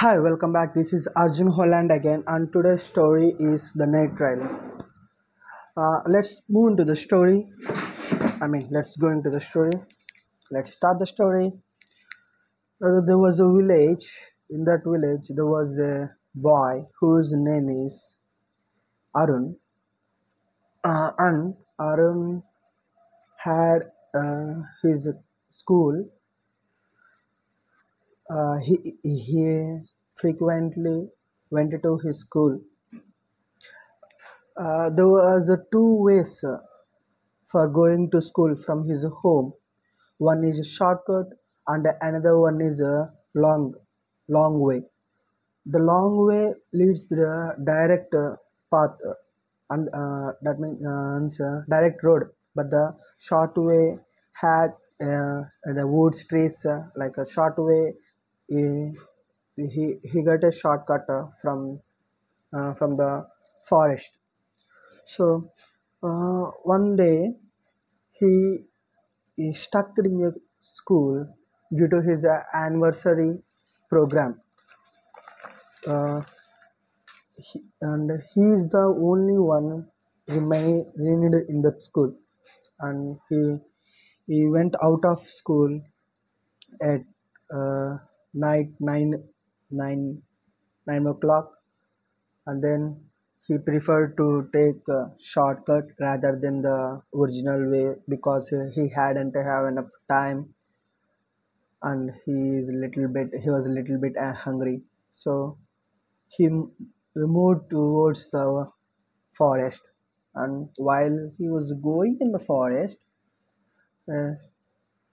Hi, welcome back. This is Arjun Holland again, and today's story is the night trail. Uh, let's move into the story. I mean, let's go into the story. Let's start the story. Uh, there was a village. In that village, there was a boy whose name is Arun, uh, and Arun had uh, his school. Uh, he he frequently went to his school. Uh, there was two ways uh, for going to school from his home. One is a shortcut, and another one is a long, long way. The long way leads the direct uh, path, and uh, that means uh, direct road. But the short way had uh, the woods trees, like a short way. He, he, got a shortcut uh, from uh, from the forest. So uh, one day he, he stuck in a school due to his anniversary program. He, and he is the only one remained in the school and he he went out of school at uh, night nine nine nine o'clock. And then he preferred to take a shortcut rather than the original way because he hadn't have enough time. And he is little bit he was a little bit uh, hungry. So he moved towards the forest. And while he was going in the forest uh,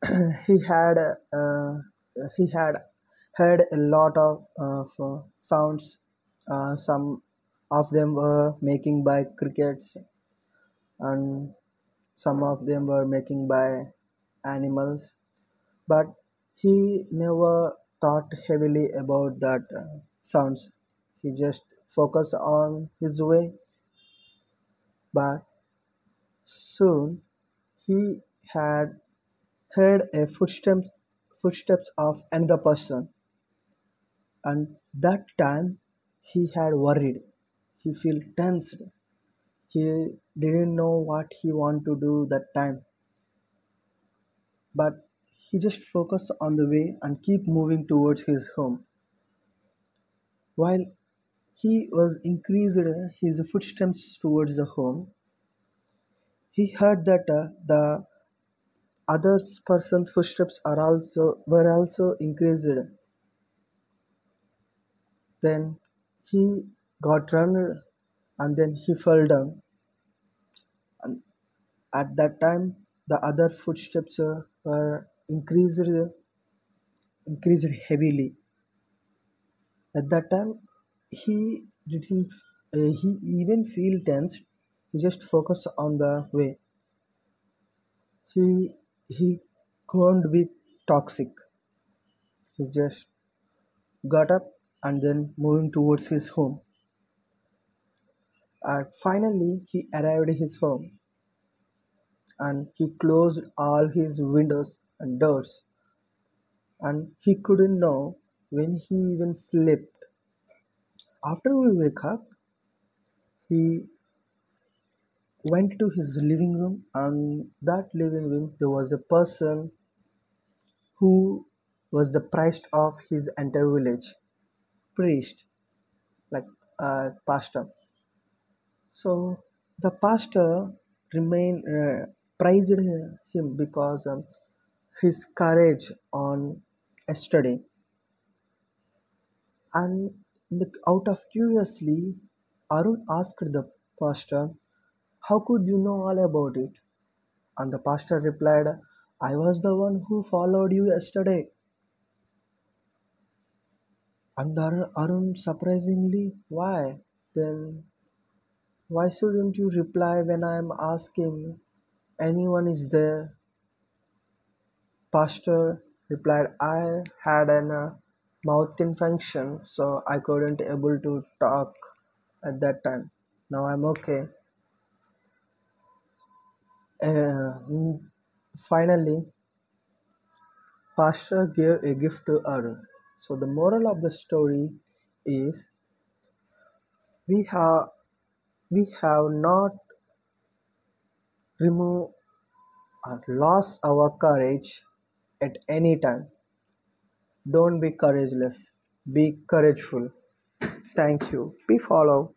he had uh, he had heard a lot of, uh, sounds uh, some of them were making by crickets and some of them were making by animals but he never thought heavily about that uh, sounds. He just focused on his way. But soon he had heard a footsteps footsteps of another person and that time he had worried. He felt tensed. He didn't know what he wanted to do that time. But he just focused on the way and keep moving towards his home. While he was increased his footsteps towards the home he heard that uh, the other person's footsteps are also were also increased then he got run and then he fell down. And at that time the other footsteps uh, were increased increased heavily. At that time he didn't uh, he even feel tense he just focused on the way. He he couldn't be toxic. He just got up and then moving towards his home. And finally he arrived his home. And he closed all his windows and doors. And he couldn't know when he even slept. After we wake up he went to his living room and that living room there was a person who was the priest of his entire village priest like a pastor. So the pastor remained uh, praised him because um, his courage on yesterday. And the, out of curiosity arun asked the pastor how could you know all about it? And the pastor replied i was the one who followed you yesterday and Ar- arun surprisingly why? Then why shouldn't you reply when i am asking? Anyone is there? Pastor replied i had an uh, mouth infection so i couldn't able to talk at that time. Now i'm okay. Uh, finally pastor gave a gift to arun So the moral of the story is we have we have not removed or lost our courage at any time. Don't be courageless. Be courageful. Thank you. Be follow.